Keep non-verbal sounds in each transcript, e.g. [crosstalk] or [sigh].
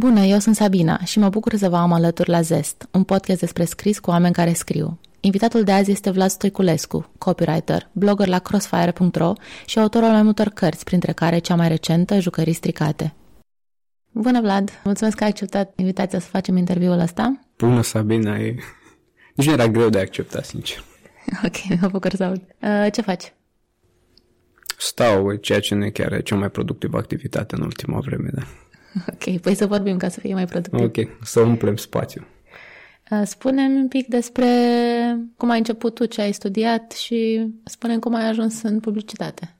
Bună, eu sunt Sabina și mă bucur să vă am alături la Zest, un podcast despre scris cu oameni care scriu. Invitatul de azi este Vlad Stoiculescu, copywriter, blogger la crossfire.ro și autorul mai multor cărți, printre care cea mai recentă, Jucării stricate. Bună, Vlad! Mulțumesc că ai acceptat invitația să facem interviul ăsta. Bună, Sabina! E... Nici nu era greu de acceptat, sincer. Ok, mă bucur să aud. Uh, ce faci? Stau, ceea ce nu e chiar cea mai productivă activitate în ultima vreme, da. Ok, păi să vorbim ca să fie mai productiv. Ok, să umplem spațiu. Uh, spune un pic despre cum ai început tu, ce ai studiat și spune cum ai ajuns în publicitate.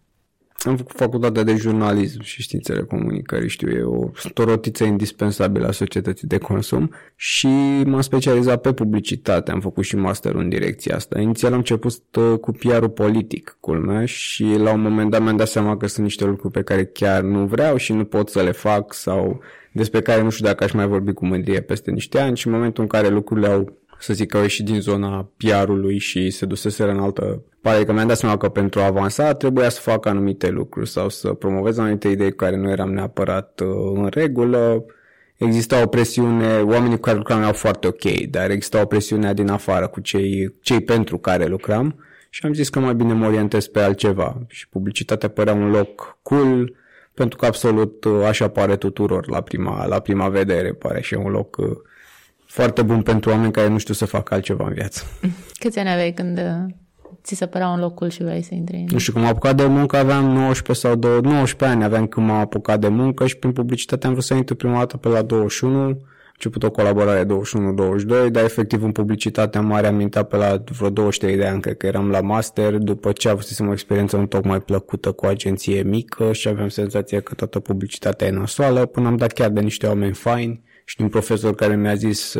Am făcut facultatea de jurnalism și științele comunicării, știu, e o, o rotiță indispensabilă a societății de consum și m-am specializat pe publicitate, am făcut și master în direcția asta. Inițial am început uh, cu PR-ul politic, culmea, și la un moment dat mi-am dat seama că sunt niște lucruri pe care chiar nu vreau și nu pot să le fac sau despre care nu știu dacă aș mai vorbi cu mândrie peste niște ani și în momentul în care lucrurile au să zic că au ieșit din zona PR-ului și se duseseră în altă pare că mi-am dat seama că pentru a avansa trebuia să fac anumite lucruri sau să promovez anumite idei cu care nu eram neapărat uh, în regulă. Exista o presiune, oamenii cu care lucram erau foarte ok, dar exista o presiune din afară cu cei, cei pentru care lucram și am zis că mai bine mă orientez pe altceva și publicitatea părea un loc cool, pentru că absolut uh, așa pare tuturor la prima, la prima vedere, pare și un loc uh, foarte bun pentru oameni care nu știu să facă altceva în viață. Câți ani aveai când ți se părea un locul și vrei să intri în... Nu știu, când m-am apucat de muncă aveam 19 sau 20, 19 ani aveam când m-am apucat de muncă și prin publicitate am vrut să intru prima dată pe la 21, am început o colaborare 21-22, dar efectiv în publicitatea mare am intrat pe la vreo 23 de ani, cred că eram la master, după ce avusesem o experiență un tocmai plăcută cu o agenție mică și aveam senzația că toată publicitatea e nasoală, până am dat chiar de niște oameni faini și un profesor care mi-a zis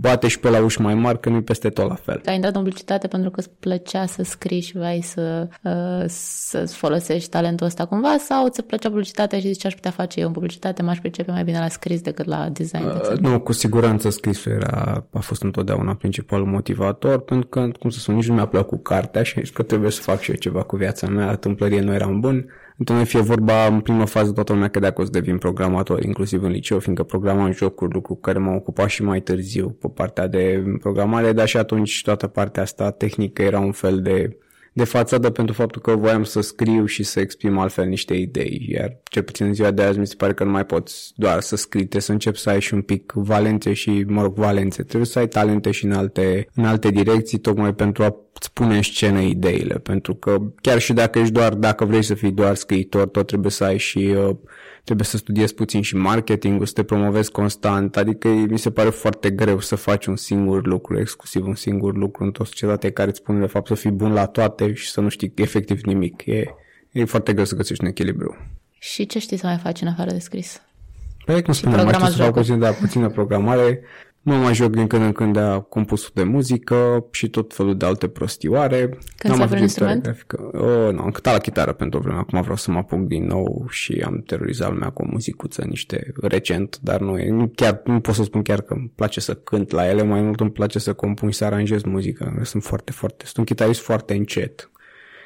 bate și pe la uși mai mari, că nu peste tot la fel. Ai intrat în publicitate pentru că îți plăcea să scrii și vrei să, uh, să folosești talentul ăsta cumva sau ți plăcea publicitatea și zici ce aș putea face eu în publicitate, m-aș pricepe mai bine la scris decât la design? Uh, nu, cu siguranță scrisul era, a fost întotdeauna principalul motivator, pentru că, cum să spun, nici nu mi-a plăcut cartea și că trebuie să fac și eu ceva cu viața mea, tâmplărie nu eram bun Într-un fie vorba, în prima fază toată lumea credea că o să devin programator, inclusiv în liceu, fiindcă programam jocuri, lucru cu care m-am ocupat și mai târziu pe partea de programare, dar și atunci toată partea asta tehnică era un fel de de fațadă pentru faptul că voiam să scriu și să exprim altfel niște idei, iar cel puțin în ziua de azi mi se pare că nu mai poți doar să scrii, trebuie să începi să ai și un pic valențe și, mă rog, valențe, trebuie să ai talente și în alte, în alte direcții, tocmai pentru a îți pune în scenă ideile, pentru că chiar și dacă ești doar, dacă vrei să fii doar scriitor, tot trebuie să ai și uh, trebuie să studiezi puțin și marketing să te promovezi constant, adică mi se pare foarte greu să faci un singur lucru, exclusiv un singur lucru într-o societate care îți spune de fapt să fii bun la toate și să nu știi efectiv nimic. E, e foarte greu să găsești un echilibru. Și ce știi să mai faci în afară de scris? Păi, cum spuneam, mai știu să fac puțin, da, puțină programare, Mă mai joc din când în când de compusul de muzică și tot felul de alte prostioare. Când să un instrument? Grafică. Oh, nu, am cântat la chitară pentru o vreme. Acum vreau să mă apuc din nou și am terorizat lumea cu o muzicuță niște recent, dar nu, e, nu, chiar, nu pot să spun chiar că îmi place să cânt la ele, mai mult îmi place să compun și să aranjez muzică. Sunt foarte, foarte, sunt un chitarist foarte încet.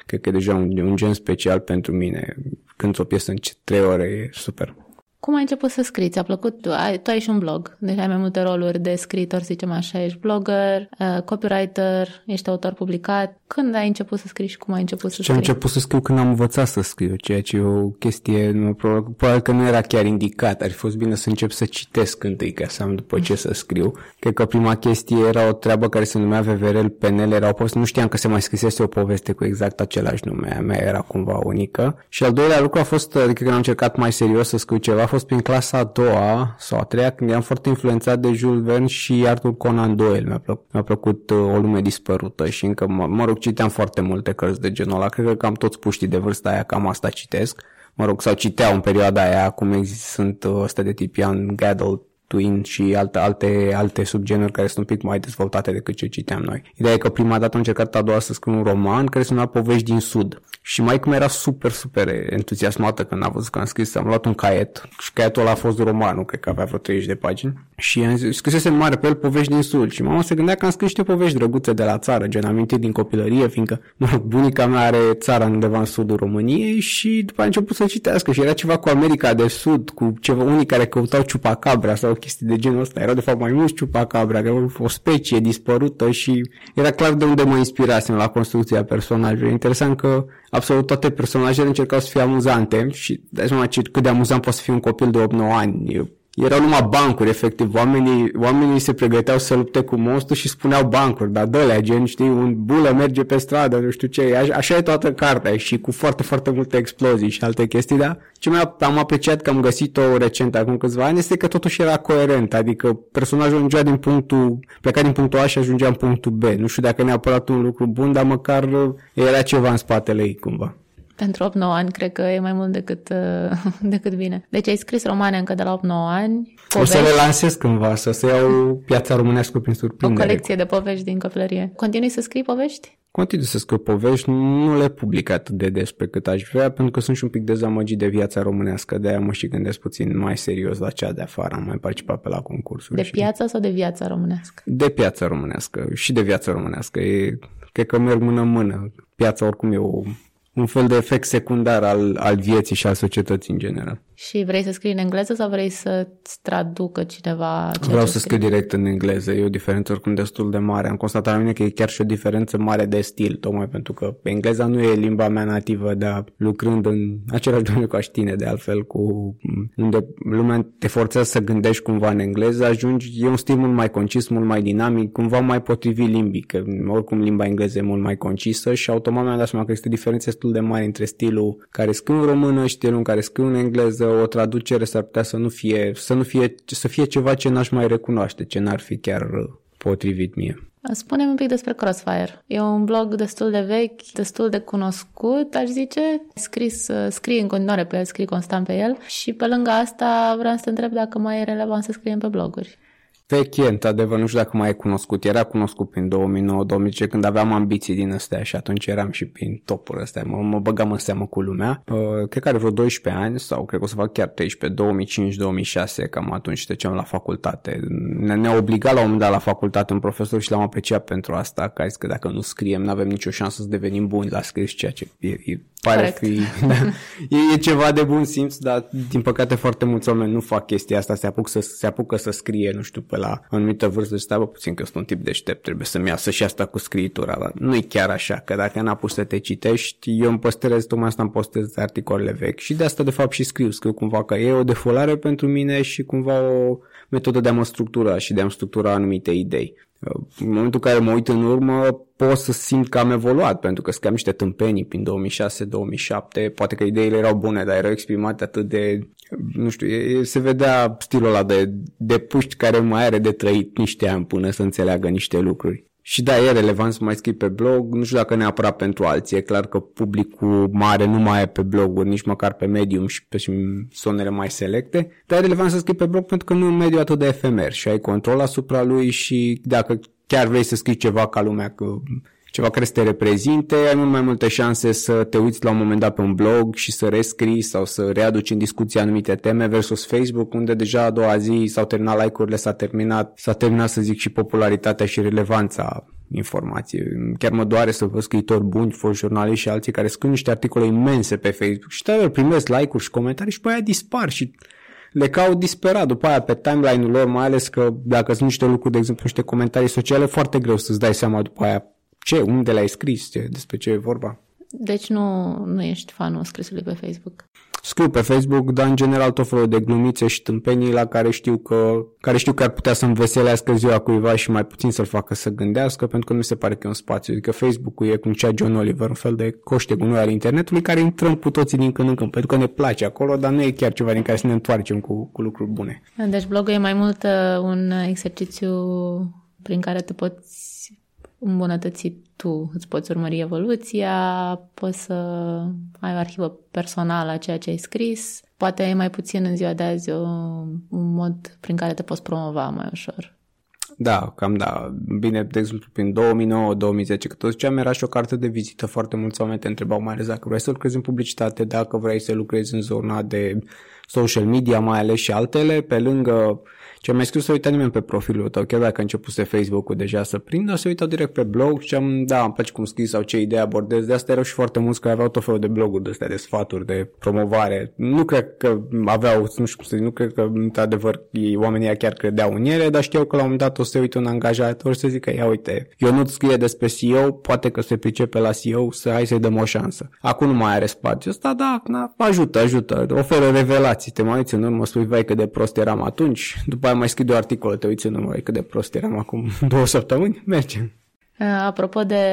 Cred că e deja un, un gen special pentru mine. Când o piesă în trei ore e super. Cum ai început să scriți? Ți-a plăcut? Tu ai, tu ai și un blog, deci ai mai multe roluri de scriitor, să zicem așa. Ești blogger, uh, copywriter, ești autor publicat. Când ai început să scrii și cum ai început să scrii? Am început să scriu când am învățat să scriu, ceea ce e o chestie, probabil că nu era chiar indicat. Ar fi fost bine să încep să citesc întâi ca să am după ce să scriu. Cred că prima chestie era o treabă care se numea VVRL PNL, era o poveste, nu știam că se mai scrisese o poveste cu exact același nume, a mea era cumva unică. Și al doilea lucru a fost, adică când am încercat mai serios să scriu ceva, fost prin clasa a doua sau a treia, când eram foarte influențat de Jules Verne și Arthur Conan Doyle. Mi-a plăcut, mi-a plăcut uh, o lume dispărută și încă, mă, mă rog, citeam foarte multe cărți de genul ăla. Cred că cam toți puștii de vârsta aia cam asta citesc. Mă rog, sau citeau în perioada aia, acum există, sunt uh, ăsta de tip Ian Gaddle, Twin și alte, alte, alte subgenuri care sunt un pic mai dezvoltate decât ce citeam noi. Ideea e că prima dată am încercat a doua să scriu un roman care se numea Povești din Sud. Și mai cum era super, super entuziasmată când a văzut că am scris, am luat un caiet și caietul ăla a fost romanul, cred că avea vreo 30 de pagini. Și am zis, scrisese mare pe el Povești din Sud. Și mama se gândea că am scris niște povești drăguțe de la țară, gen amintiri din copilărie, fiindcă mă, bunica mea are țara undeva în sudul României și după a început să citească și era ceva cu America de Sud, cu ceva, unii care căutau ciupacabra sau chestii de genul ăsta. Erau de fapt mai mulți ciupacabra, că era o specie dispărută și era clar de unde mă inspirasem la construcția personajelor. Interesant că absolut toate personajele încercau să fie amuzante și dai seama cât de amuzant poate să fie un copil de 8-9 ani erau numai bancuri, efectiv. Oamenii, oamenii se pregăteau să lupte cu monstru și spuneau bancuri, dar dă gen, știi, un bulă merge pe stradă, nu știu ce. Așa, așa e toată cartea și cu foarte, foarte multe explozii și alte chestii, dar ce mai am apreciat că am găsit-o recent acum câțiva ani este că totuși era coerent, adică personajul ajungea din punctul, pleca din punctul A și ajungea în punctul B. Nu știu dacă neapărat un lucru bun, dar măcar era ceva în spatele ei cumva. Pentru 8-9 ani cred că e mai mult decât, uh, [laughs] decât bine. Deci ai scris romane încă de la 8-9 ani. Povești. O să le lansez cândva, să se iau piața românească prin surprindere. O colecție de povești din copilărie. Continui să scrii povești? Continui să scriu povești, nu le public atât de des pe cât aș vrea, pentru că sunt și un pic dezamăgit de viața românească, de aia mă și gândesc puțin mai serios la cea de afară, am mai participat pe la concursuri. De și... piața sau de viața românească? De piața românească și de viața românească. E, cred că merg mână-mână. Piața oricum e o un fel de efect secundar al, al vieții și al societății în general. Și vrei să scrii în engleză sau vrei să-ți traducă cineva ce Vreau să scriu direct în engleză. E o diferență oricum destul de mare. Am constatat la mine că e chiar și o diferență mare de stil, tocmai pentru că engleza nu e limba mea nativă, dar lucrând în același domeniu ca și tine, de altfel, cu unde lumea te forțează să gândești cumva în engleză, ajungi, e un stil mult mai concis, mult mai dinamic, cumva mai potrivit limbii, că oricum limba engleză e mult mai concisă și automat mi-am dat seama că este diferențe destul de mari între stilul care scriu în română și stilul în care scriu în engleză, o traducere s-ar putea să nu fie, să nu fie, să fie ceva ce n-aș mai recunoaște, ce n-ar fi chiar potrivit mie. Spune un pic despre Crossfire. E un blog destul de vechi, destul de cunoscut, aș zice. Scris, scrii în continuare pe el, scrii constant pe el și pe lângă asta vreau să te întreb dacă mai e relevant să scriem pe bloguri veche, într-adevăr, nu știu dacă mai e cunoscut. Era cunoscut prin 2009-2010 când aveam ambiții din astea și atunci eram și prin topul ăsta. Mă, mă băgam în seamă cu lumea. Uh, cred că are vreo 12 ani sau cred că o să fac chiar 13, 2005-2006, cam atunci treceam la facultate. Ne, ne obliga la un moment dat la facultate un profesor și l-am apreciat pentru asta, că a zis că dacă nu scriem, nu avem nicio șansă să devenim buni la scris, ceea ce e, e pare Correct. fi... Da, e, e ceva de bun simț, dar din păcate foarte mulți oameni nu fac chestia asta, se, apuc să, se apucă să scrie, nu știu, pe la o anumită vârstă și stai, puțin că sunt un tip deștept, trebuie să-mi iasă și asta cu scriitura. Dar nu e chiar așa, că dacă n-a pus să te citești, eu îmi păstrez, tocmai asta îmi postez articolele vechi și de asta de fapt și scriu, scriu cumva că e o defolare pentru mine și cumva o metodă de a mă structura și de a-mi structura anumite idei. În momentul în care mă uit în urmă, pot să simt că am evoluat, pentru că scriam niște tâmpenii prin 2006-2007, poate că ideile erau bune, dar erau exprimate atât de, nu știu, se vedea stilul ăla de, de puști care mai are de trăit niște ani până să înțeleagă niște lucruri. Și da, e relevant să mai scrii pe blog, nu știu dacă neapărat pentru alții, e clar că publicul mare nu mai e pe bloguri, nici măcar pe medium și pe sonele mai selecte, dar e relevant să scrii pe blog pentru că nu e un mediu atât de efemer și ai control asupra lui și dacă chiar vrei să scrii ceva ca lumea, că ceva care să te reprezinte, ai mult mai multe șanse să te uiți la un moment dat pe un blog și să rescrii sau să readuci în discuție anumite teme versus Facebook, unde deja a doua zi s-au terminat like-urile, s-a terminat, s-a terminat să zic și popularitatea și relevanța informației. Chiar mă doare să văd scriitori buni, fost jurnaliști și alții care scriu niște articole imense pe Facebook și te primesc like-uri și comentarii și pe aia dispar și le caut disperat după aia pe timeline-ul lor, mai ales că dacă sunt niște lucruri, de exemplu, niște comentarii sociale, foarte greu să-ți dai seama după aia ce, unde le-ai scris, ce, despre ce e vorba. Deci nu, nu ești fanul scrisului pe Facebook? Scriu pe Facebook, dar în general tot felul de glumițe și tâmpenii la care știu că, care știu că ar putea să înveselească ziua cuiva și mai puțin să-l facă să gândească, pentru că nu mi se pare că e un spațiu. Adică Facebook-ul e cum cea John Oliver, un fel de coște gunoi al internetului care intrăm cu toții din când în când, pentru că ne place acolo, dar nu e chiar ceva din care să ne întoarcem cu, cu lucruri bune. Deci blogul e mai mult uh, un exercițiu prin care te poți îmbunătăți tu, îți poți urmări evoluția, poți să ai o arhivă personală a ceea ce ai scris, poate e mai puțin în ziua de azi o, un mod prin care te poți promova mai ușor. Da, cam da. Bine, de exemplu, prin 2009-2010, că tot ziceam, era și o carte de vizită. Foarte mulți oameni te întrebau mai ales dacă vrei să lucrezi în publicitate, dacă vrei să lucrezi în zona de social media, mai ales și altele, pe lângă ce am mai scris să uita nimeni pe profilul tău, chiar dacă a început să Facebook-ul deja să prindă, să uitau direct pe blog și am, da, îmi place cum scris sau ce idee abordez. De asta erau și foarte mulți care aveau tot felul de bloguri de astea, de sfaturi, de promovare. Nu cred că aveau, nu știu cum să zic, nu cred că într-adevăr oamenii chiar credeau în ele, dar știau că la un moment dat o să uite un angajator să zică, ia uite, eu nu scrie despre CEO, poate că se pricepe la CEO, să hai să-i dăm o șansă. Acum nu mai are spațiu ăsta, da, na, ajută, ajută, oferă revelații, te mai uiți în urmă, spui, vai cât de prost eram atunci, după aia mai scrii două articole, te uiți în urmă, cât de prost eram acum [laughs] două săptămâni, mergem. Apropo de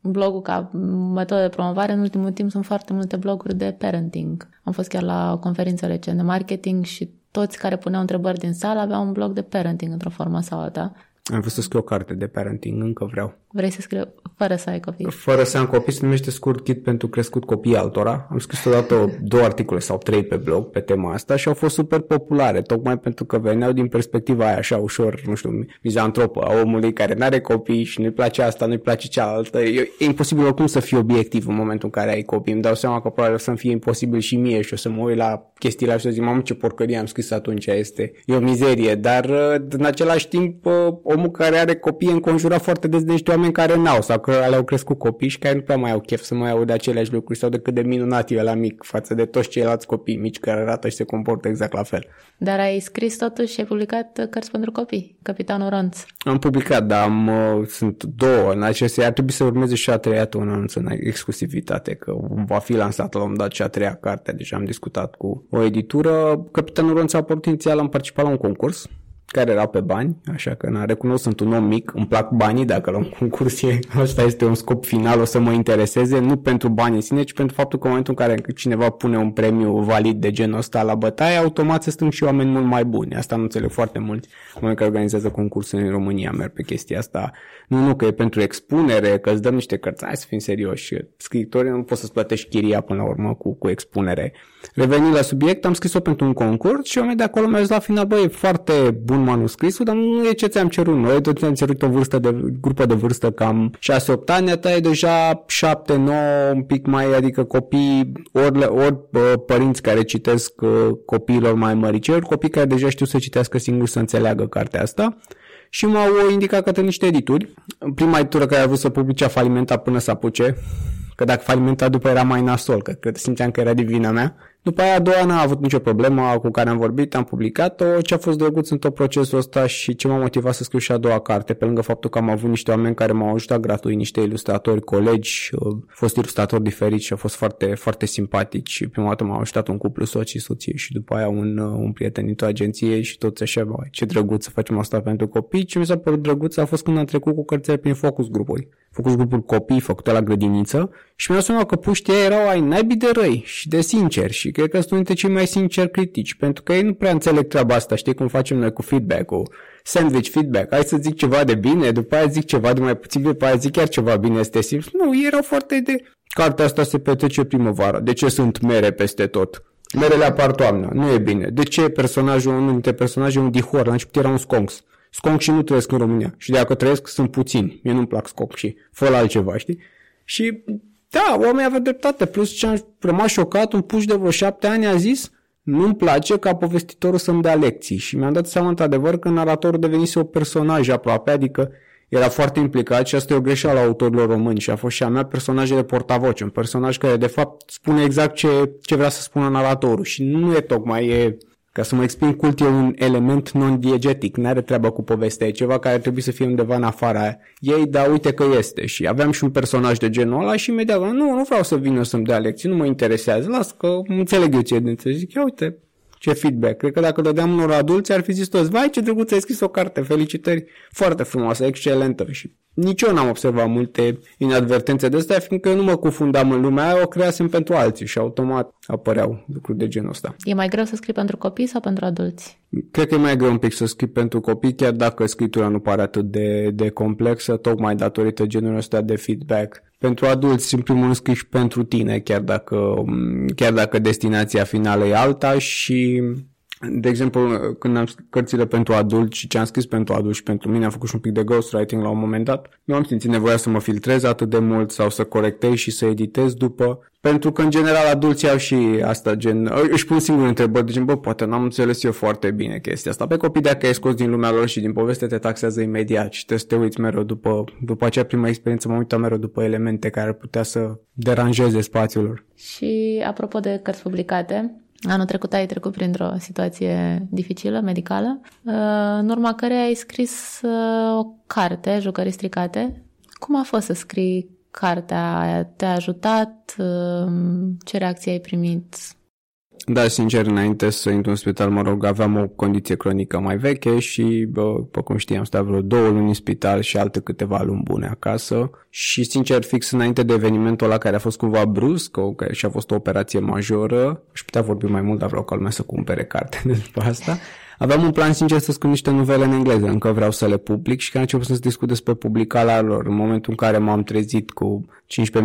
blogul ca metodă de promovare, în ultimul timp sunt foarte multe bloguri de parenting. Am fost chiar la o conferință recent de marketing și toți care puneau întrebări din sală aveau un blog de parenting într-o formă sau alta. Am vrut să scriu o carte de parenting, încă vreau. Vrei să scriu fără să ai copii? Fără să am copii, se numește Scurt Kit pentru crescut copii altora. Am scris odată [laughs] două articole sau trei pe blog pe tema asta și au fost super populare, tocmai pentru că veneau din perspectiva aia așa ușor, nu știu, mizantropă a omului care nu are copii și nu-i place asta, nu-i place cealaltă. E, e imposibil oricum să fii obiectiv în momentul în care ai copii. Îmi dau seama că probabil o să-mi fie imposibil și mie și o să mă uit la chestiile și să zic, mamă, ce porcărie am scris atunci, este e o mizerie, dar în același timp omul care are copii înconjurat foarte des de niște oameni care n-au sau că le-au crescut copii și care nu prea mai au chef să mai audă aceleași lucruri sau de cât de minunat e la mic față de toți ceilalți copii mici care arată și se comportă exact la fel. Dar ai scris totuși și ai publicat cărți pentru copii, Capitanul Ronț. Am publicat, dar am, uh, sunt două în acestea. Ar trebui să urmeze și a treia un anunț în exclusivitate, că va fi lansat la un dat și a treia carte. Deja am discutat cu o editură. Capitanul Ronț a apărut inițial, am participat la un concurs care era pe bani, așa că na, recunosc, sunt un om mic, îmi plac banii, dacă la [laughs] un concurs e, ăsta este un scop final, o să mă intereseze, nu pentru bani în sine, ci pentru faptul că în momentul în care cineva pune un premiu valid de genul ăsta la bătaie, automat se strâng și oameni mult mai buni. Asta nu înțeleg foarte mulți oameni care organizează concursuri în România, merg pe chestia asta. Nu, nu, că e pentru expunere, că îți dăm niște cărți, hai să fim serioși. Scriitorii nu poți să-ți plătești chiria până la urmă cu, cu expunere. Revenind la subiect, am scris-o pentru un concurs și oamenii de acolo mi-au zis la final, băi, e foarte bun manuscrisul, dar nu e ce ți-am cerut noi, tot ți-am cerut o vârstă de, grupă de vârstă cam 6-8 ani, a ta e deja 7-9, un pic mai, adică copii, ori, ori părinți care citesc copiilor mai mărici, ori copii care deja știu să citească singur să înțeleagă cartea asta și m-au indicat către niște edituri. Prima editură care a vrut să publice a falimentat până să apuce, că dacă falimentat după era mai nasol, că cred, simțeam că era din vina mea. După aia a doua n-a avut nicio problemă cu care am vorbit, am publicat-o, ce a fost drăguț în tot procesul ăsta și ce m-a motivat să scriu și a doua carte, pe lângă faptul că am avut niște oameni care m-au ajutat gratuit, niște ilustratori, colegi, uh, fost ilustratori diferiți și au fost foarte, foarte simpatici. Prima dată m-au ajutat un cuplu soț și soție și după aia un, uh, un prieten dintr-o agenție și tot așa, bă, ce drăguț să facem asta pentru copii. Ce mi s-a părut drăguț a fost când am trecut cu cărțile prin focus grupuri. Focus grupuri copii făcute la grădiniță și mi-am seama că puștii erau ai naibii de răi și de sinceri și cred că sunt dintre cei mai sinceri critici, pentru că ei nu prea înțeleg treaba asta, știi cum facem noi cu feedback-ul, sandwich feedback, hai să zic ceva de bine, după aia zic ceva de mai puțin, după aia zic chiar ceva bine, este simplu. Nu, ei erau foarte de... Cartea asta se petrece primăvară, de ce sunt mere peste tot? Merele apar toamna, nu e bine. De ce personajul, unul dintre personaje, un dihor, la început era un sconx. Sconx și nu trăiesc în România. Și dacă trăiesc, sunt puțini. Mie nu-mi plac sconx și fă altceva, știi? Și da, oamenii aveau dreptate. Plus ce am rămas șocat, un puș de vreo șapte ani a zis nu-mi place ca povestitorul să-mi dea lecții. Și mi-am dat seama într-adevăr că naratorul devenise o personaj aproape, adică era foarte implicat și asta e o greșeală a autorilor români și a fost și a mea personaj de portavoce, un personaj care de fapt spune exact ce, ce vrea să spună naratorul și nu e tocmai e ca să mă exprim cult e un element non-diegetic, nu are treabă cu povestea, e ceva care trebuie să fie undeva în afara ei, dar uite că este. Și aveam și un personaj de genul ăla și imediat, nu, nu vreau să vină să-mi dea lecții, nu mă interesează, las că înțeleg eu ce de Zic, ia uite, ce feedback. Cred că dacă dădeam unor adulți ar fi zis toți, vai ce drăguț ai scris o carte, felicitări, foarte frumoasă, excelentă și nici eu n-am observat multe inadvertențe de astea, fiindcă eu nu mă cufundam în lumea aia, o creasem pentru alții și automat apăreau lucruri de genul ăsta. E mai greu să scrii pentru copii sau pentru adulți? Cred că e mai greu un pic să scrii pentru copii, chiar dacă scriptura nu pare atât de, de complexă, tocmai datorită genului ăsta de feedback. Pentru adulți, în primul rând scrii pentru tine, chiar dacă, chiar dacă destinația finală e alta și de exemplu, când am scris cărțile pentru adulți și ce am scris pentru adulți și pentru mine, am făcut și un pic de ghostwriting la un moment dat, nu am simțit nevoia să mă filtrez atât de mult sau să corectez și să editez după, pentru că în general adulții au și asta, gen, își pun singur întrebări, de gen, bă, poate n-am înțeles eu foarte bine chestia asta. Pe copii dacă ai scos din lumea lor și din poveste te taxează imediat și trebuie să te uiți mereu după, după acea prima experiență, mă uitam mereu după elemente care ar putea să deranjeze spațiul lor. Și apropo de cărți publicate, Anul trecut ai trecut printr-o situație dificilă, medicală, uh, în urma care ai scris uh, o carte, Jucării stricate. Cum a fost să scrii cartea aia? Te-a ajutat? Uh, ce reacție ai primit? Da, sincer, înainte să intru în spital, mă rog, aveam o condiție cronică mai veche și, bă, pe cum știam, stat vreo două luni în spital și alte câteva luni bune acasă. Și, sincer, fix înainte de evenimentul ăla care a fost cumva brusc, o, care și a fost o operație majoră, și putea vorbi mai mult, dar vreau ca lumea să cumpere carte după asta. Aveam un plan sincer să scriu niște novele în engleză, încă vreau să le public și când am început să discut despre publicarea lor, în momentul în care m-am trezit cu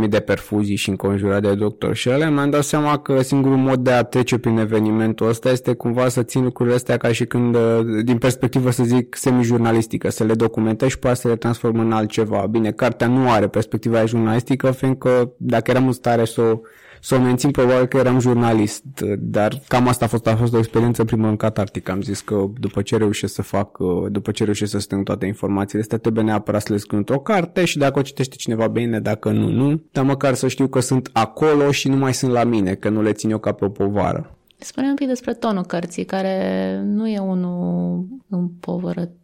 15.000 de perfuzii și înconjurat de doctor și alea, mi-am dat seama că singurul mod de a trece prin evenimentul ăsta este cumva să țin lucrurile astea ca și când, din perspectivă să zic, semi-jurnalistică, să le documentez și poate să le transform în altceva. Bine, cartea nu are perspectiva jurnalistică, fiindcă dacă eram în stare să o să o mențin probabil că eram jurnalist, dar cam asta a fost, a fost o experiență primă în catartic. Am zis că după ce reușesc să fac, după ce reușesc să strâng toate informațiile astea, trebuie neapărat să le scriu într-o carte și dacă o citește cineva bine, dacă nu, nu, dar măcar să știu că sunt acolo și nu mai sunt la mine, că nu le țin eu ca pe o povară. Spune un pic despre tonul cărții, care nu e unul împovărător.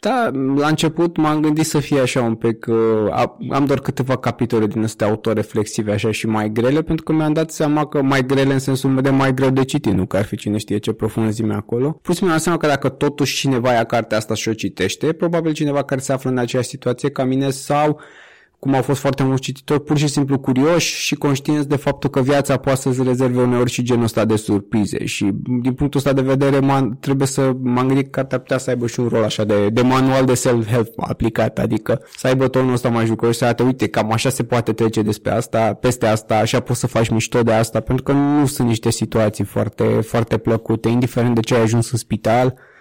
Da, la început m-am gândit să fie așa un pic, uh, am doar câteva capitole din astea autoreflexive așa și mai grele, pentru că mi-am dat seama că mai grele în sensul de mai greu de citit, nu că ar fi cine știe ce profunzime acolo. Plus mi-am dat seama că dacă totuși cineva ia cartea asta și o citește, probabil cineva care se află în aceeași situație ca mine sau cum au fost foarte mulți cititori, pur și simplu curioși și conștienți de faptul că viața poate să-ți rezerve uneori și genul ăsta de surprize. Și din punctul ăsta de vedere m- trebuie să m-am gândit că cartea putea să aibă și un rol așa de, de manual de self-help aplicat, adică să aibă tonul ăsta mai jucăuș să arate, uite, cam așa se poate trece despre asta, peste asta, așa poți să faci mișto de asta, pentru că nu sunt niște situații foarte, foarte plăcute, indiferent de ce ai ajuns în spital, Uh,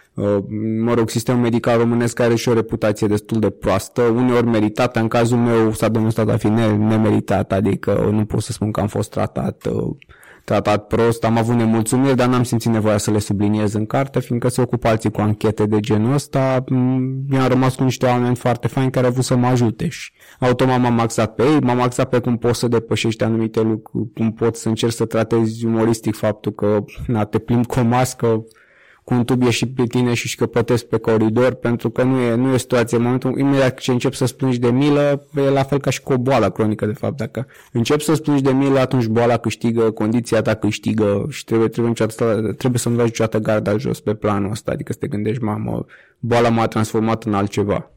mă rog, sistemul medical românesc are și o reputație destul de proastă, uneori meritată, în cazul meu s-a demonstrat a fi nemeritat, adică nu pot să spun că am fost tratat uh, tratat prost, am avut nemulțumiri, dar n-am simțit nevoia să le subliniez în carte, fiindcă se ocupă alții cu anchete de genul ăsta, mi-am rămas cu niște oameni foarte faini care au vrut să mă ajute și automat m-am axat pe ei, m-am axat pe cum poți să depășești anumite lucruri, cum poți să încerci să tratezi umoristic faptul că na, te plimbi cu o mască, cu un tub ieșit pe tine și șcăpătesc pe coridor, pentru că nu e, nu e situație. În momentul imediat ce începi să splângi de milă, e la fel ca și cu o boală cronică, de fapt. Dacă începi să splângi de milă, atunci boala câștigă, condiția ta câștigă și trebuie, trebuie, trebuie să nu lași niciodată garda jos pe planul ăsta, adică să te gândești, mamă, boala m-a transformat în altceva.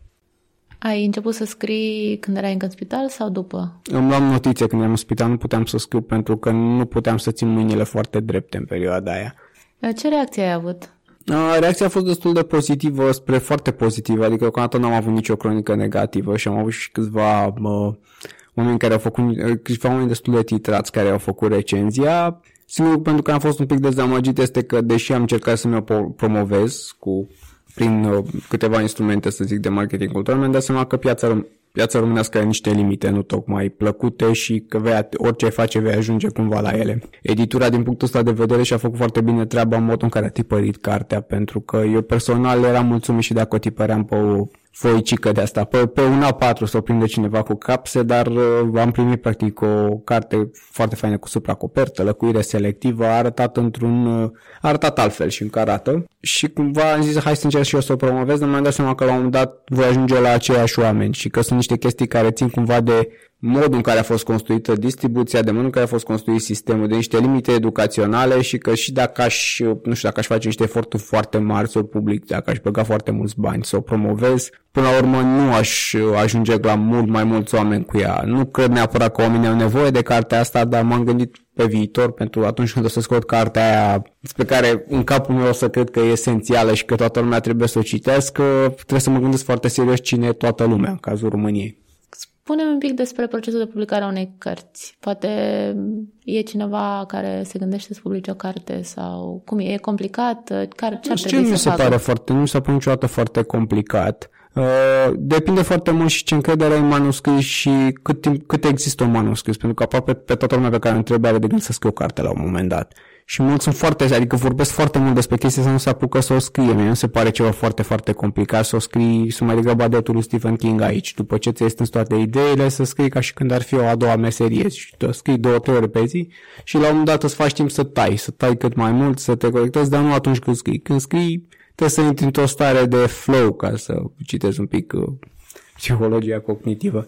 Ai început să scrii când erai încă în spital sau după? Îmi luam notițe când eram în spital, nu puteam să scriu pentru că nu puteam să țin mâinile foarte drepte în perioada aia. Ce reacție ai avut? Reacția a fost destul de pozitivă spre foarte pozitivă, adică deocamdată nu am avut nicio cronică negativă și am avut și câțiva mă, oameni care au făcut, câțiva oameni destul de titrați care au făcut recenzia. Singurul pentru că am fost un pic dezamăgit este că, deși am încercat să mi-o promovez cu prin uh, câteva instrumente, să zic, de marketing cultural, mi-am dat seama că piața piața românească are niște limite nu tocmai plăcute și că vei, orice face vei ajunge cumva la ele. Editura din punctul ăsta de vedere și-a făcut foarte bine treaba în modul în care a tipărit cartea, pentru că eu personal eram mulțumit și dacă o tipăream pe o foicică de asta, pe, pe un A4 să o prinde cineva cu capse, dar uh, am primit practic o carte foarte faină cu supracopertă, lăcuire selectivă, a arătat într-un, uh, a arătat altfel și încă arată și cumva am zis hai să încerc și eu să o promovez, dar mi-am dat seama că la un moment dat voi ajunge la aceiași oameni și că sunt niște chestii care țin cumva de modul în care a fost construită distribuția, de modul în care a fost construit sistemul, de niște limite educaționale și că și dacă aș, nu știu, dacă aș face niște eforturi foarte mari să o public, dacă aș băga foarte mulți bani să o promovez, până la urmă nu aș ajunge la mult mai mulți oameni cu ea. Nu cred neapărat că oamenii au nevoie de cartea asta, dar m-am gândit pe viitor pentru atunci când o să scot cartea aia pe care în capul meu o să cred că e esențială și că toată lumea trebuie să o citească, trebuie să mă gândesc foarte serios cine e toată lumea în cazul României spune un pic despre procesul de publicare a unei cărți. Poate e cineva care se gândește să publice o carte sau cum e? E complicat? Care, ce ar trebui să mi se facă? pare foarte, nu mi s-a părut niciodată foarte complicat. Uh, depinde foarte mult și ce încredere ai în manuscris și cât, timp, cât există un manuscris, pentru că aproape pe toată lumea pe care o întrebe are de gând să scrie o carte la un moment dat. Și mulți sunt foarte, adică vorbesc foarte mult despre chestii să nu se apucă să o scrie. Mie nu se pare ceva foarte, foarte complicat să o scrii, să mai degrabă adetul lui Stephen King aici. După ce ți-ai stâns toate ideile, să scrii ca și când ar fi o a doua meserie. Și tu scrii două, trei ore pe zi și la un moment dat îți faci timp să tai, să tai cât mai mult, să te corectezi, dar nu atunci când scrii. Când scrii, trebuie să intri într-o stare de flow, ca să citezi un pic uh, psihologia cognitivă.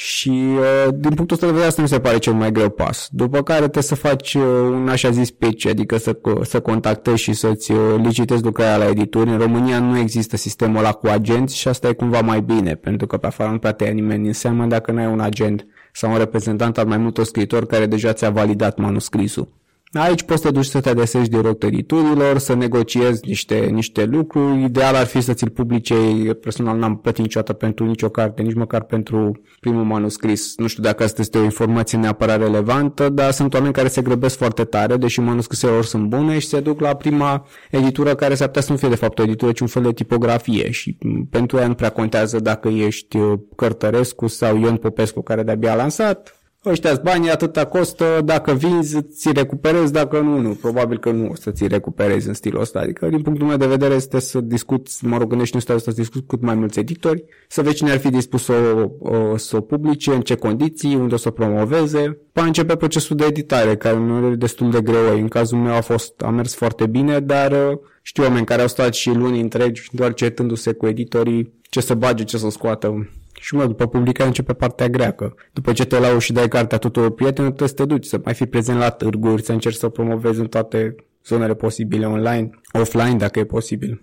Și uh, din punctul ăsta de vedere asta mi se pare cel mai greu pas. După care trebuie să faci uh, un așa zis pitch, adică să, să contactezi și să-ți uh, licitezi lucrarea la edituri. În România nu există sistemul ăla cu agenți și asta e cumva mai bine, pentru că pe afară nu prea te ia nimeni în seamă dacă nu ai un agent sau un reprezentant al mai multor scriitori care deja ți-a validat manuscrisul. Aici poți să te duci să te adresezi direct editurilor, să negociezi niște, niște lucruri. Ideal ar fi să ți-l publice. Eu personal n-am plătit niciodată pentru nicio carte, nici măcar pentru primul manuscris. Nu știu dacă asta este o informație neapărat relevantă, dar sunt oameni care se grăbesc foarte tare, deși manuscrisele lor sunt bune și se duc la prima editură care s-ar putea să nu fie de fapt o editură, ci un fel de tipografie și pentru ea nu prea contează dacă ești Cărtărescu sau Ion Popescu care de-abia a lansat ăștia banii atâta costă, dacă vinzi, ți recuperezi, dacă nu, nu. Probabil că nu o să ți recuperezi în stilul ăsta. Adică, din punctul meu de vedere, este să discuți, mă rog, gândești în stadiul ăsta să discuți cât mai mulți editori, să vezi cine ar fi dispus să o, o, să o publice, în ce condiții, unde o să o promoveze. Pa începe procesul de editare, care nu e destul de greu. În cazul meu a fost, a mers foarte bine, dar uh, știu oameni care au stat și luni întregi doar certându-se cu editorii ce să bage, ce să scoată și mă, după publicare începe partea grea, că după ce te lau și dai cartea tuturor prietenilor, trebuie să te duci, să mai fi prezent la târguri, să încerci să promovezi în toate zonele posibile online, offline dacă e posibil.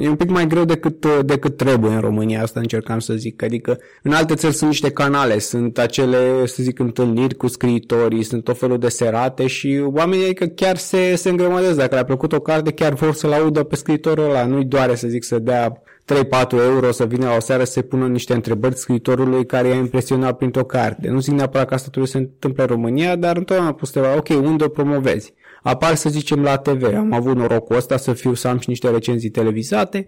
E un pic mai greu decât, decât trebuie în România, asta încercam să zic. Adică în alte țări sunt niște canale, sunt acele, să zic, întâlniri cu scriitorii, sunt tot felul de serate și oamenii adică chiar se, se îngrămădesc. Dacă le-a plăcut o carte, chiar vor să-l audă pe scriitorul ăla. Nu-i doare, să zic, să dea 3-4 euro să vină la o seară să se pună niște întrebări scriitorului care i-a impresionat printr-o carte. Nu zic neapărat că asta trebuie să se întâmple în România, dar întotdeauna pus să ok, unde o promovezi? Apar, să zicem, la TV. Am avut norocul ăsta să fiu să am și niște recenzii televizate.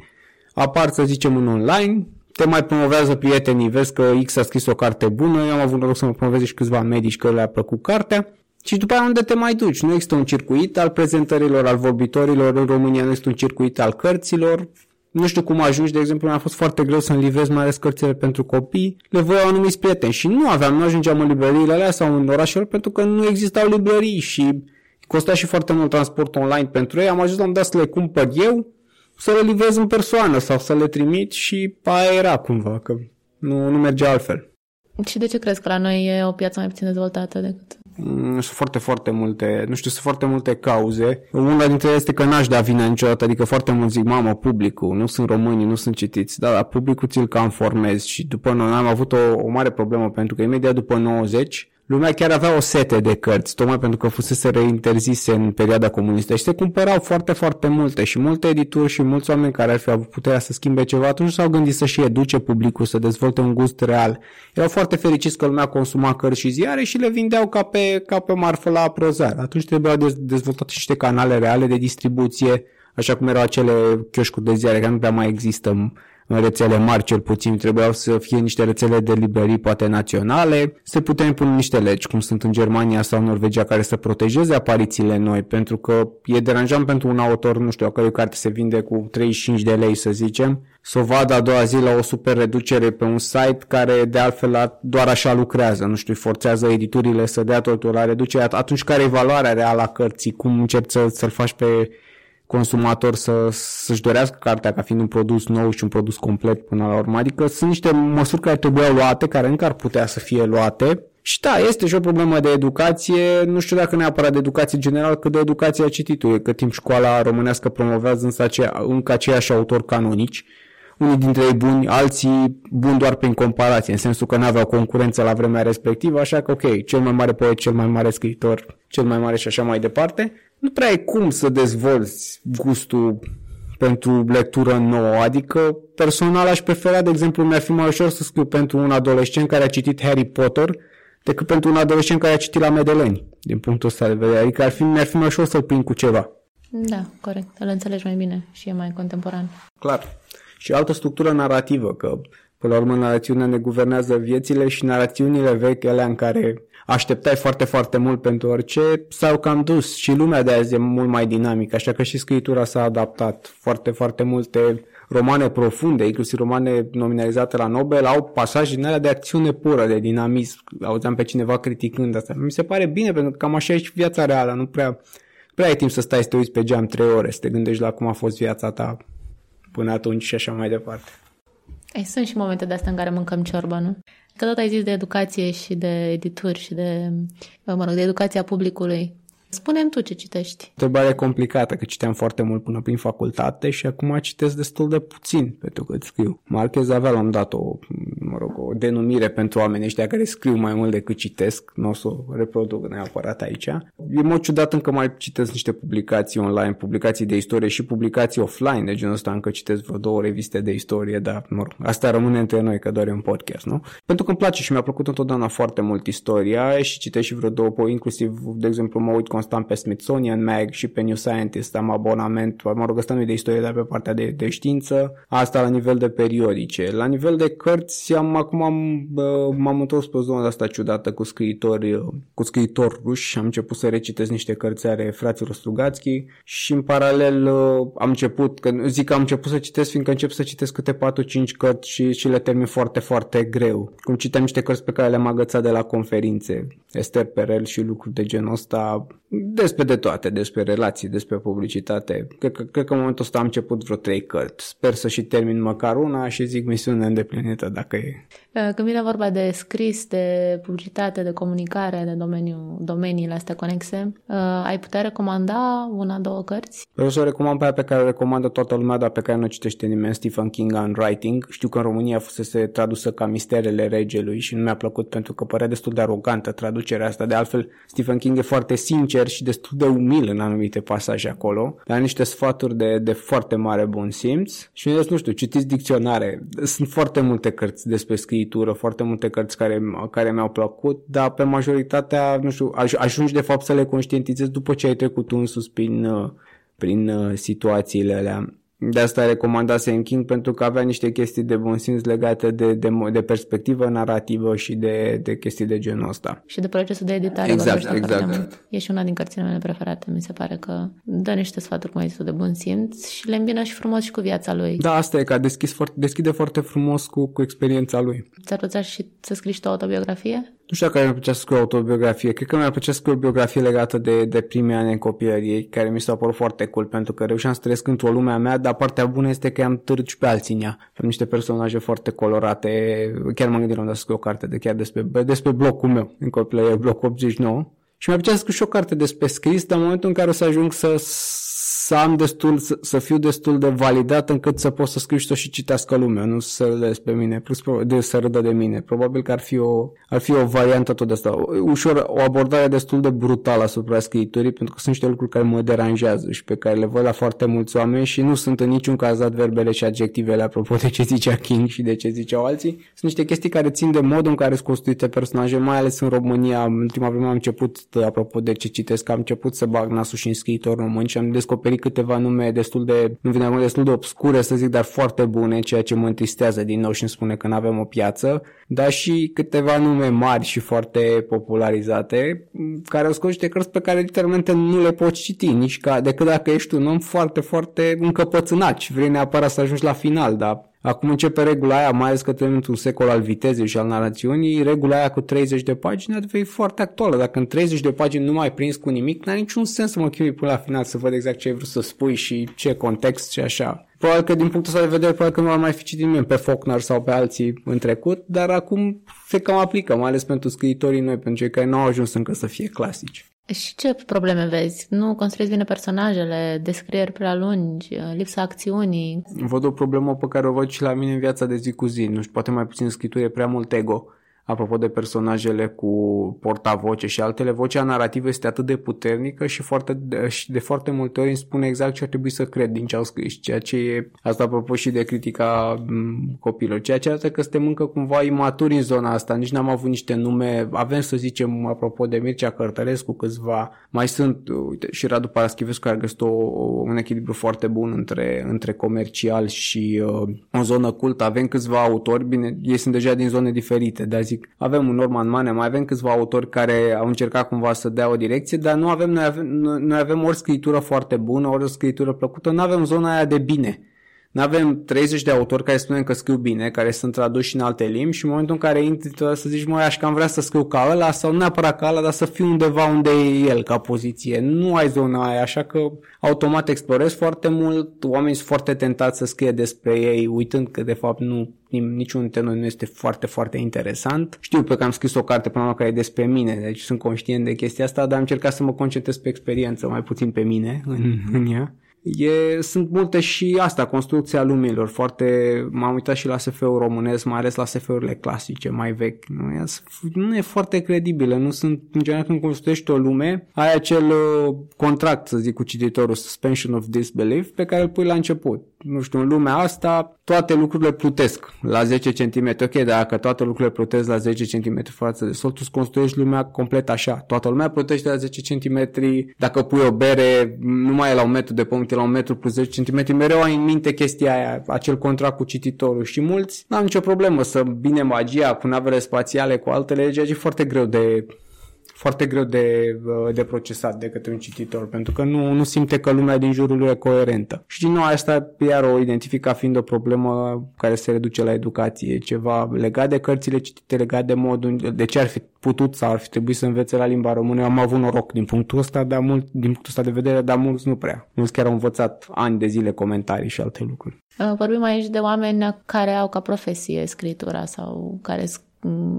Apar, să zicem, în online. Te mai promovează prietenii, vezi că X a scris o carte bună, eu am avut noroc să mă promoveze și câțiva medici că le-a plăcut cartea. Și după aia unde te mai duci? Nu există un circuit al prezentărilor, al vorbitorilor, în România nu este un circuit al cărților, nu știu cum ajungi, de exemplu, mi-a fost foarte greu să-mi livrez mai ales cărțile pentru copii, le voiau anumiți prieteni și nu aveam, nu ajungeam în librăriile alea sau în orașele pentru că nu existau librării și costa și foarte mult transport online pentru ei, am ajuns la un dat să le cumpăr eu, să le livrez în persoană sau să le trimit și aia era cumva, că nu, nu mergea altfel. Și de ce crezi că la noi e o piață mai puțin dezvoltată decât Mm, sunt foarte, foarte multe, nu știu, sunt foarte multe cauze. Una dintre ele este că n-aș da vina niciodată, adică foarte mulți zic, mamă, publicul, nu sunt români, nu sunt citiți, dar publicul ți-l cam formezi și după noi am avut o, o mare problemă pentru că imediat după 90 lumea chiar avea o sete de cărți, tocmai pentru că fusese reinterzise în perioada comunistă și se cumpărau foarte, foarte multe și multe edituri și mulți oameni care ar fi avut puterea să schimbe ceva, atunci s-au gândit să-și educe publicul, să dezvolte un gust real. Erau foarte fericiți că lumea consuma cărți și ziare și le vindeau ca pe, ca pe marfă la prozar. Atunci trebuiau dezvoltate niște canale reale de distribuție, așa cum erau acele chioșcuri de ziare care nu prea mai există în rețele mari cel puțin, trebuiau să fie niște rețele de librării poate naționale, se putea impune niște legi, cum sunt în Germania sau Norvegia, care să protejeze aparițiile noi, pentru că e deranjant pentru un autor, nu știu, a cărui carte se vinde cu 35 de lei, să zicem, să o vadă a doua zi la o super reducere pe un site care de altfel doar așa lucrează, nu știu, forțează editurile să dea totul la reducere, atunci care e valoarea reală a cărții, cum începi să, să-l faci pe consumator să, să-și dorească cartea ca fiind un produs nou și un produs complet până la urmă. Adică sunt niște măsuri care trebuiau luate, care încă ar putea să fie luate. Și da, este și o problemă de educație, nu știu dacă neapărat de educație generală, cât de educație a cititului, că timp școala românească promovează însă aceea, încă aceiași autori canonici, unii dintre ei buni, alții buni doar prin comparație, în sensul că nu aveau concurență la vremea respectivă, așa că ok, cel mai mare poet, cel mai mare scriitor, cel mai mare și așa mai departe nu prea ai cum să dezvolți gustul pentru lectură nouă. Adică, personal aș prefera, de exemplu, mi-ar fi mai ușor să scriu pentru un adolescent care a citit Harry Potter decât pentru un adolescent care a citit la Medeleni, din punctul ăsta de vedere. Adică ar fi, mi-ar fi mai ușor să-l prind cu ceva. Da, corect. Îl înțelegi mai bine și e mai contemporan. Clar. Și altă structură narrativă, că până la urmă narațiunea ne guvernează viețile și narațiunile vechi, alea în care așteptai foarte, foarte mult pentru orice, s-au cam dus și lumea de azi e mult mai dinamică, așa că și scritura s-a adaptat. Foarte, foarte multe romane profunde, inclusiv romane nominalizate la Nobel, au pasaje din alea de acțiune pură, de dinamism. Auzeam pe cineva criticând asta. Mi se pare bine, pentru că cam așa e și viața reală, nu prea, prea ai timp să stai să te uiți pe geam trei ore, să te gândești la cum a fost viața ta până atunci și așa mai departe. Ei, sunt și momente de astea în care mâncăm ciorbă, nu? Că tot ai zis de educație și de edituri și de, mă rog, de educația publicului. Spune-mi tu ce citești. Întrebare complicată, că citeam foarte mult până prin facultate și acum citesc destul de puțin pentru că îți scriu. Marquez avea la un dat o, mă rog, o denumire pentru oamenii ăștia care scriu mai mult decât citesc. Nu o să o reproduc neapărat aici. E mult ciudat încă mai citesc niște publicații online, publicații de istorie și publicații offline de genul ăsta. Încă citesc vreo două reviste de istorie, dar, mă rog, asta rămâne între noi, că doar e un podcast, nu? Pentru că îmi place și mi-a plăcut întotdeauna foarte mult istoria și citesc și vreo două, inclusiv, de exemplu, mă uit constant pe Smithsonian Mag și pe New Scientist, am abonament, mă rog, ăsta nu de istorie, dar pe partea de, de știință, asta la nivel de periodice. La nivel de cărți, am, acum am, m-am întors pe zona asta ciudată cu scriitori, cu scriitori ruși și am început să recitesc niște cărți ale fraților Strugatski și în paralel am început, că zic că am început să citesc fiindcă încep să citesc câte 4-5 cărți și, și le termin foarte, foarte greu. Cum citeam niște cărți pe care le-am agățat de la conferințe, Esther Perel și lucruri de genul ăsta, despre de toate, despre relații, despre publicitate. Cred că, cred că în momentul ăsta am început vreo trei cărți. Sper să și termin măcar una și zic misiune îndeplinită dacă e. Uh, când vine vorba de scris, de publicitate, de comunicare, de domeniu, domeniile astea conexe, uh, ai putea recomanda una, două cărți? Vreau să o recomand pe aia pe care o recomandă toată lumea, dar pe care nu o citește nimeni, Stephen King on Writing. Știu că în România fusese tradusă ca Misterele Regelui și nu mi-a plăcut pentru că părea destul de arogantă traducerea asta. De altfel, Stephen King e foarte sincer și destul de umil în anumite pasaje acolo, dar niște sfaturi de, de foarte mare bun simț și nu știu, citiți dicționare. Sunt foarte multe cărți despre scriitură, foarte multe cărți care, care mi-au plăcut, dar pe majoritatea, nu știu, aj- ajungi de fapt să le conștientizezi după ce ai trecut un sus prin, prin uh, situațiile alea. De asta recomandase King pentru că avea niște chestii de bun simț legate de, de, de perspectivă narrativă și de, de chestii de genul ăsta. Și de procesul de editare. Exact, exact. E și una din cărțile mele preferate, mi se pare că dă niște sfaturi, cum ai zis de bun simț și le îmbină și frumos și cu viața lui. Da, asta e, că a deschis foarte, deschide foarte frumos cu, cu experiența lui. Ți-ar plăcea și să scrii și tu autobiografie? Nu știu dacă mi-ar plăcea să scriu autobiografie. Cred că mi-ar plăcea să scriu o biografie legată de, de primii ani în copilărie, care mi s-a părut foarte cool, pentru că reușeam să trăiesc într-o lume a mea, dar partea bună este că am târât și pe alții în ea. Am niște personaje foarte colorate. Chiar mă gândeam să scriu o carte de chiar despre, despre blocul meu, în copilărie, bloc 89. Și mi-ar plăcea să scriu și o carte despre scris, dar în momentul în care o să ajung să să am destul, să, să fiu destul de validat încât să pot să scriu și să și citească lumea, nu să râdeți pe mine, plus de să râdă de mine. Probabil că ar fi o, ar fi o variantă tot de asta. Ușor, o abordare destul de brutală asupra scriturii, pentru că sunt niște lucruri care mă deranjează și pe care le văd la foarte mulți oameni și nu sunt în niciun caz adverbele și adjectivele apropo de ce zicea King și de ce ziceau alții. Sunt niște chestii care țin de modul în care sunt construite personaje, mai ales în România. În ultima vreme am început, apropo de ce citesc, am început să bag nasul și în scriitor român și am descoperit descoperit câteva nume destul de, nu vine acum, destul de obscure, să zic, dar foarte bune, ceea ce mă întristează din nou și îmi spune că nu avem o piață, dar și câteva nume mari și foarte popularizate, care au scos niște cărți pe care literalmente nu le poți citi, nici ca, decât dacă ești un om foarte, foarte încăpățânat și vrei neapărat să ajungi la final, dar Acum începe regula aia, mai ales că trăim într-un secol al vitezei și al narațiunii, regula aia cu 30 de pagini ar fi foarte actuală. Dacă în 30 de pagini nu mai prins cu nimic, n-are niciun sens să mă chinui până la final să văd exact ce ai vrut să spui și ce context și așa. Probabil că din punctul ăsta de vedere, probabil că nu am mai fi citit nimeni pe Faulkner sau pe alții în trecut, dar acum se cam aplică, mai ales pentru scriitorii noi, pentru cei care nu au ajuns încă să fie clasici. Și ce probleme vezi? Nu construiți bine personajele, descrieri prea lungi, lipsa acțiunii? Văd o problemă pe care o văd și la mine în viața de zi cu zi. Nu știu, poate mai puțin scritură, e prea mult ego. Apropo de personajele cu portavoce și altele, vocea narrativă este atât de puternică și, foarte, de, și de foarte multe ori îmi spune exact ce ar trebui să cred din ce au scris, ceea ce e, asta apropo și de critica copilor, ceea ce arată că suntem încă cumva imaturi în zona asta, nici n-am avut niște nume, avem să zicem, apropo de Mircea Cărtărescu, câțiva, mai sunt, uite, și Radu Paraschivescu care a găsit o, un echilibru foarte bun între, între comercial și uh, o zonă cultă, avem câțiva autori, bine, ei sunt deja din zone diferite, dar zic, avem un Norman Mane, mai avem câțiva autori care au încercat cumva să dea o direcție, dar nu avem, noi avem, noi avem ori scritură foarte bună, ori o scritură plăcută, nu avem zona aia de bine. Nu avem 30 de autori care spunem că scriu bine, care sunt traduși în alte limbi și în momentul în care intri să zici, măi, aș cam vrea să scriu ca ăla sau nu neapărat ca ăla, dar să fiu undeva unde e el ca poziție. Nu ai zona aia, așa că automat explorezi foarte mult, oamenii sunt foarte tentați să scrie despre ei, uitând că de fapt nu niciun dintre noi nu este foarte, foarte interesant. Știu pe că am scris o carte până la care e despre mine, deci sunt conștient de chestia asta, dar am încercat să mă concentrez pe experiență, mai puțin pe mine în, în ea. E, sunt multe și asta, construcția lumilor, foarte, m-am uitat și la SF-ul românesc, mai ales la SF-urile clasice, mai vechi, nu? E, nu e foarte credibilă, nu sunt, în general când construiești o lume, ai acel uh, contract, să zic, cu cititorul, suspension of disbelief, pe care îl pui la început. Nu știu, în lumea asta, toate lucrurile plutesc la 10 cm, ok, dar dacă toate lucrurile plutesc la 10 cm față de sol, tu îți construiești lumea complet așa, toată lumea plutește la 10 cm, dacă pui o bere, nu mai e la un metru de pământ, la un metru plus 10 cm, mereu ai în minte chestia aia, acel contract cu cititorul. Și mulți n-au nicio problemă să bine magia cu navele spațiale, cu altele, ceea ce e foarte greu de foarte greu de, uh, de procesat de către un cititor, pentru că nu, nu simte că lumea din jurul lui e coerentă. Și din nou asta iar o identifică fiind o problemă care se reduce la educație, ceva legat de cărțile citite, legat de modul, de ce ar fi putut sau ar fi trebuit să învețe la limba română. Eu am avut noroc din punctul ăsta, dar mult, din punctul ăsta de vedere, dar mulți nu prea. Mulți chiar au învățat ani de zile comentarii și alte lucruri. Uh, vorbim aici de oameni care au ca profesie scritura sau care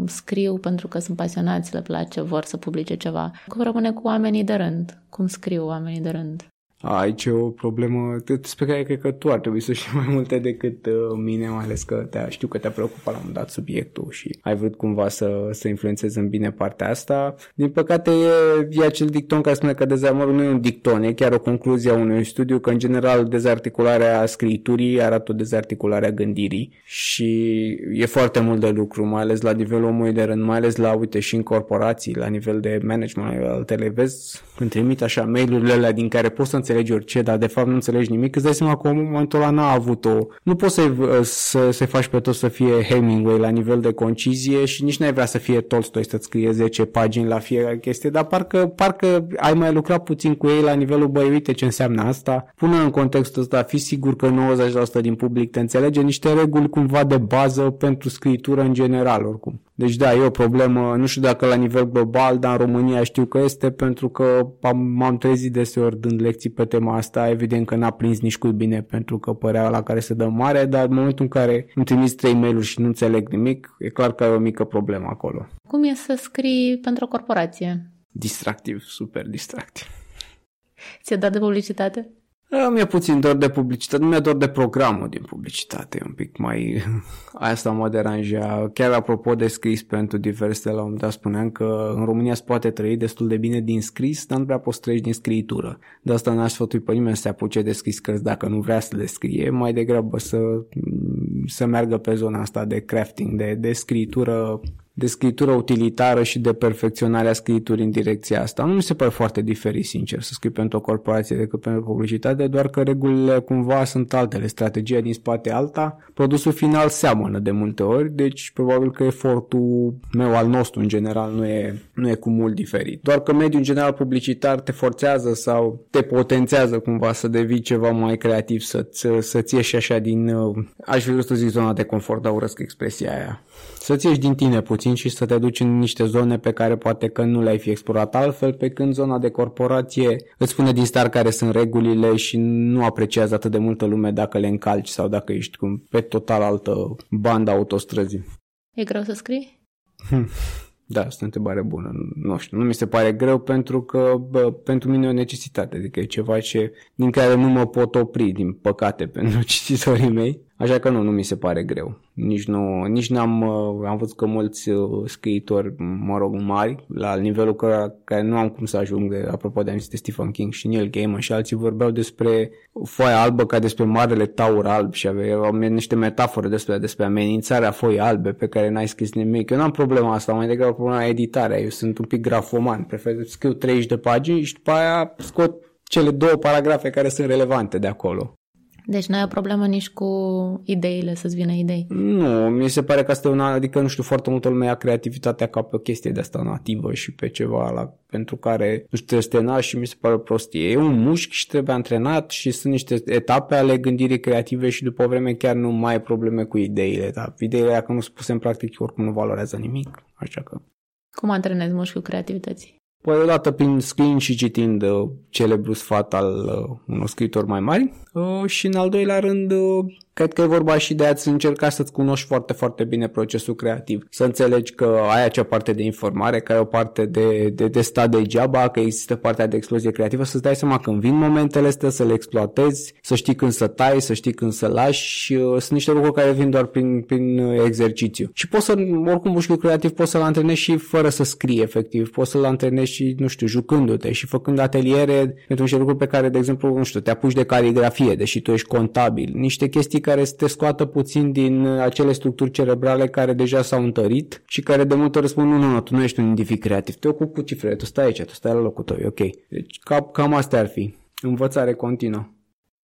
scriu pentru că sunt pasionați, le place, vor să publice ceva. Cum rămâne cu oamenii de rând? Cum scriu oamenii de rând? Aici e o problemă despre care cred că tu ar trebui să știi [laughs] mai multe decât uh, mine, mai ales că te știu că te-a preocupat la un dat subiectul și ai vrut cumva să, să influențezi în bine partea asta. Din păcate e, e acel dicton care spune că dezarmărul nu e un dicton, e chiar o concluzie a unui studiu că în general dezarticularea scriturii arată o dezarticulare a gândirii și e foarte mult de lucru, mai ales la nivelul omului de rând, mai ales la, uite, și în corporații, la nivel de management, altele, vezi, când trimit așa mail-urile alea din care poți să înțelegi orice, dar de fapt nu înțelegi nimic, îți dai seama că în momentul ăla n-a avut o... Nu poți să, să, să faci pe tot să fie Hemingway la nivel de concizie și nici n-ai vrea să fie Tolstoi să-ți scrie 10 pagini la fiecare chestie, dar parcă, parcă ai mai lucrat puțin cu ei la nivelul, băi, uite ce înseamnă asta, pune în contextul ăsta, fi sigur că 90% din public te înțelege niște reguli cumva de bază pentru scritură în general, oricum. Deci da, e o problemă, nu știu dacă la nivel global, dar în România știu că este pentru că m-am trezit deseori dând lecții pe tema asta, evident că n-a prins nici cu bine pentru că părea la care se dă mare, dar în momentul în care îmi trimis trei mail și nu înțeleg nimic, e clar că ai o mică problemă acolo. Cum e să scrii pentru o corporație? Distractiv, super distractiv. Ți-e dat de publicitate? Mi-e puțin dor de publicitate, nu mi-e dor de programul din publicitate, un pic mai... [laughs] Asta mă deranja. Chiar apropo de scris pentru diverse la un dat spuneam că în România se poate trăi destul de bine din scris, dar nu prea poți trăi din scritură. De asta n-aș sfătui pe nimeni să se apuce de scris cărți dacă nu vrea să le scrie, mai degrabă să, să meargă pe zona asta de crafting, de, de scritură de scritură utilitară și de perfecționarea scriturii în direcția asta. Nu mi se pare foarte diferit, sincer, să scrii pentru o corporație decât pentru publicitate, doar că regulile cumva sunt altele, strategia din spate alta, produsul final seamănă de multe ori, deci probabil că efortul meu al nostru în general nu e, nu e cu mult diferit. Doar că mediul în general publicitar te forțează sau te potențează cumva să devii ceva mai creativ, să-ți, să-ți ieși așa din, uh, aș vrea să zic zona de confort, dar urăsc expresia aia. Să-ți ieși din tine puțin puțin și să te duci în niște zone pe care poate că nu le-ai fi explorat altfel, pe când zona de corporație îți spune din start care sunt regulile și nu apreciază atât de multă lume dacă le încalci sau dacă ești cum pe total altă bandă autostrăzii. E greu să scrii? Da, asta e o întrebare bună. Nu știu, nu mi se pare greu pentru că bă, pentru mine e o necesitate, adică e ceva ce, din care nu mă pot opri, din păcate, [laughs] pentru cititorii mei. Așa că nu, nu mi se pare greu. Nici nu, nici n-am, uh, am văzut că mulți uh, scriitori, mă rog, mari, la nivelul care, care nu am cum să ajung, de, apropo de anumite Stephen King și Neil Gaiman și alții vorbeau despre foaia albă ca despre marele taur alb și aveau niște metafore despre, despre amenințarea foii albe pe care n-ai scris nimic. Eu n-am problema asta, mai degrabă problema editarea. Eu sunt un pic grafoman, prefer să scriu 30 de pagini și după aia scot cele două paragrafe care sunt relevante de acolo. Deci n-ai o problemă nici cu ideile, să-ți vină idei. Nu, mi se pare că asta e una, adică nu știu, foarte multă lume ia creativitatea ca pe o chestie de asta nativă și pe ceva la, pentru care nu știu, trebuie să și mi se pare prostie. E un mușchi și trebuie antrenat și sunt niște etape ale gândirii creative și după o vreme chiar nu mai ai probleme cu ideile, dar ideile dacă nu sunt puse în practică oricum nu valorează nimic, așa că... Cum antrenezi mușchiul creativității? Păi odată prin scriind și citind uh, celebrul sfat al uh, unor scritori mai mari uh, și în al doilea rând uh, Cred că e vorba și de a-ți încerca să-ți cunoști foarte, foarte bine procesul creativ. Să înțelegi că ai acea parte de informare, că ai o parte de, de, de stat degeaba, că există partea de explozie creativă, să-ți dai seama când vin momentele astea, să le exploatezi, să știi când să tai, să știi când să lași. Uh, sunt niște lucruri care vin doar prin, prin uh, exercițiu. Și poți să, oricum, mușchiul creativ poți să-l antrenezi și fără să scrii, efectiv. Poți să-l antrenezi și, nu știu, jucându-te și făcând ateliere pentru niște lucruri pe care, de exemplu, nu știu, te apuci de caligrafie, deși tu ești contabil. Niște chestii care să te scoată puțin din acele structuri cerebrale care deja s-au întărit și care de multe ori spun nu, nu, nu, tu nu ești un individ creativ, te ocupi cu cifrele, tu stai aici, tu stai la locul tău, ok. Deci cam, cam astea ar fi. Învățare continuă.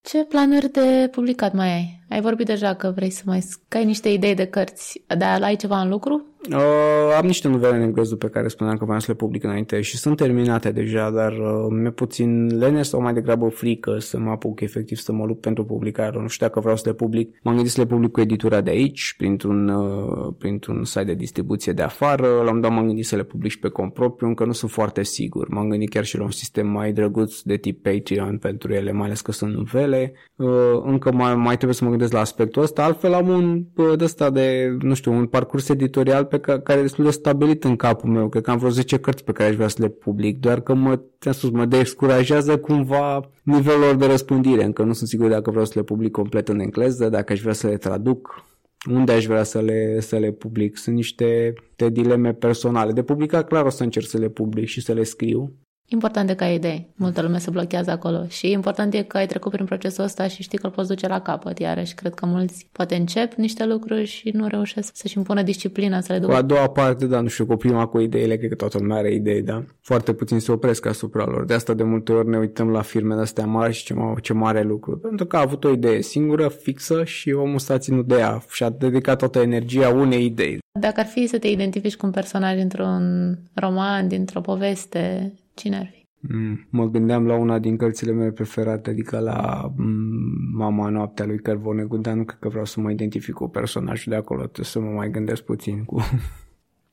Ce planuri de publicat mai ai? Ai vorbit deja că vrei să mai ai niște idei de cărți, dar ai ceva în lucru? Uh, am niște novele în engleză pe care spuneam că vreau să le public înainte și sunt terminate deja, dar uh, mi-e puțin leneș sau mai degrabă frică să mă apuc efectiv să mă lupt pentru publicare. Nu știu dacă vreau să le public. M-am gândit să le public cu editura de aici, printr-un, uh, printr-un site de distribuție de afară. La un dat m-am gândit să le public și pe compropriu, încă nu sunt foarte sigur. M-am gândit chiar și la un sistem mai drăguț de tip Patreon pentru ele, mai ales că sunt novele. Uh, încă mai, mai trebuie să mă gândesc la aspectul ăsta. Altfel am un uh, de ăsta de, nu știu, un parcurs editorial pe ca, care e destul de stabilit în capul meu. Cred că am vreo 10 cărți pe care aș vrea să le public, doar că mă, ți-am spus, mă descurajează cumva nivelul lor de răspândire. Încă nu sunt sigur dacă vreau să le public complet în engleză, dacă aș vrea să le traduc, unde aș vrea să le, să le public. Sunt niște de dileme personale. De publicat, clar, o să încerc să le public și să le scriu. Important e că ai idei. Multă lume se blochează acolo. Și important e că ai trecut prin procesul ăsta și știi că îl poți duce la capăt. Iarăși, cred că mulți poate încep niște lucruri și nu reușesc să-și impună disciplina să le ducă. Cu a doua parte, da, nu știu, cu prima cu ideile, cred că toată lumea are idei, da? Foarte puțin se opresc asupra lor. De asta de multe ori ne uităm la firmele astea mari și ce, ce mare lucru. Pentru că a avut o idee singură, fixă și omul s-a ținut de ea și a dedicat toată energia unei idei. Dacă ar fi să te identifici cu un personaj dintr-un roman, dintr-o poveste, Cine ar fi? Mm, mă gândeam la una din cărțile mele preferate, adică la mm, Mama Noaptea lui Cărvonegu, dar nu cred că vreau să mă identific cu personajul de acolo, trebuie să mă mai gândesc puțin cu... [laughs]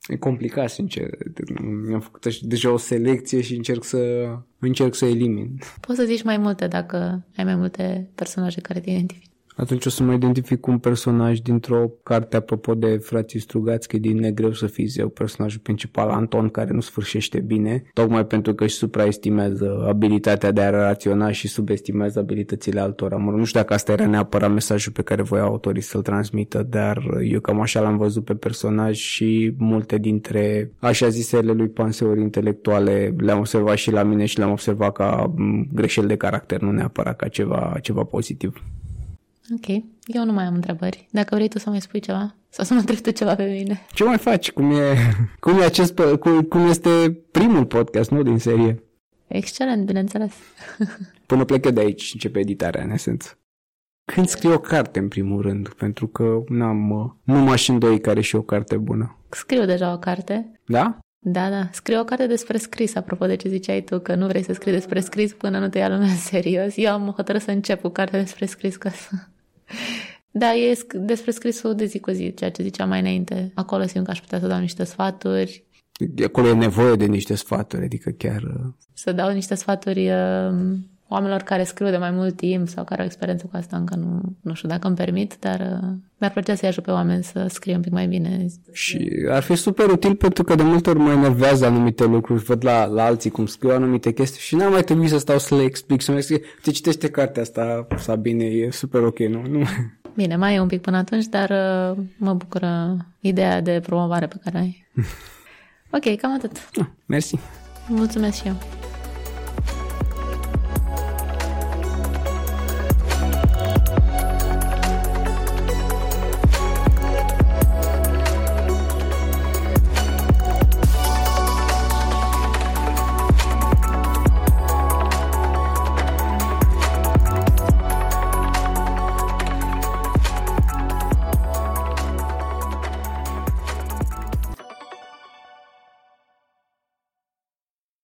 E complicat, sincer. Mi-am făcut deja o selecție și încerc să încerc să elimin. Poți să zici mai multe dacă ai mai multe personaje care te identifică atunci o să mă identific cu un personaj dintr-o carte apropo de frații Strugați, că e din negreu să fii zeu, personajul principal Anton, care nu sfârșește bine, tocmai pentru că își supraestimează abilitatea de a relaționa și subestimează abilitățile altora. Mă nu știu dacă asta era neapărat mesajul pe care voia autorii să-l transmită, dar eu cam așa l-am văzut pe personaj și multe dintre așa zisele lui panseuri intelectuale le-am observat și la mine și le-am observat ca greșeli de caracter, nu neapărat ca ceva, ceva pozitiv. Ok. Eu nu mai am întrebări. Dacă vrei tu să mai spui ceva sau să mă întrebi tu ceva pe mine. Ce mai faci? Cum e, cum e acest, cum, cum este primul podcast, nu, din serie? Excelent, bineînțeles. [laughs] Până plec de aici, începe editarea, în esență. Când scriu o carte, în primul rând, pentru că n-am, nu mașini doi care și o carte bună. Scriu deja o carte. Da? Da, da. Scriu o carte despre scris, apropo de ce ziceai tu, că nu vrei să scrii despre scris până nu te ia lumea în serios. Eu am hotărât să încep cu carte despre scris ca să... Da, e despre scrisul de zi cu zi, ceea ce ziceam mai înainte. Acolo simt că aș putea să dau niște sfaturi. Acolo e nevoie de niște sfaturi, adică chiar... Uh, să dau niște sfaturi uh, oamenilor care scriu de mai mult timp sau care au experiență cu asta încă nu, nu știu dacă îmi permit, dar uh, mi-ar plăcea să-i ajut pe oameni să scrie un pic mai bine. Și ar fi super util pentru că de multe ori mă enervează anumite lucruri, văd la, la alții cum scriu anumite chestii și n-am mai trebuit să stau să le explic, să mă scrie, te citește cartea asta, Sabine, e super ok, nu? nu? Bine, mai e un pic până atunci, dar uh, mă bucură ideea de promovare pe care ai. [laughs] ok, cam atât. Ah, mersi. Mulțumesc și eu.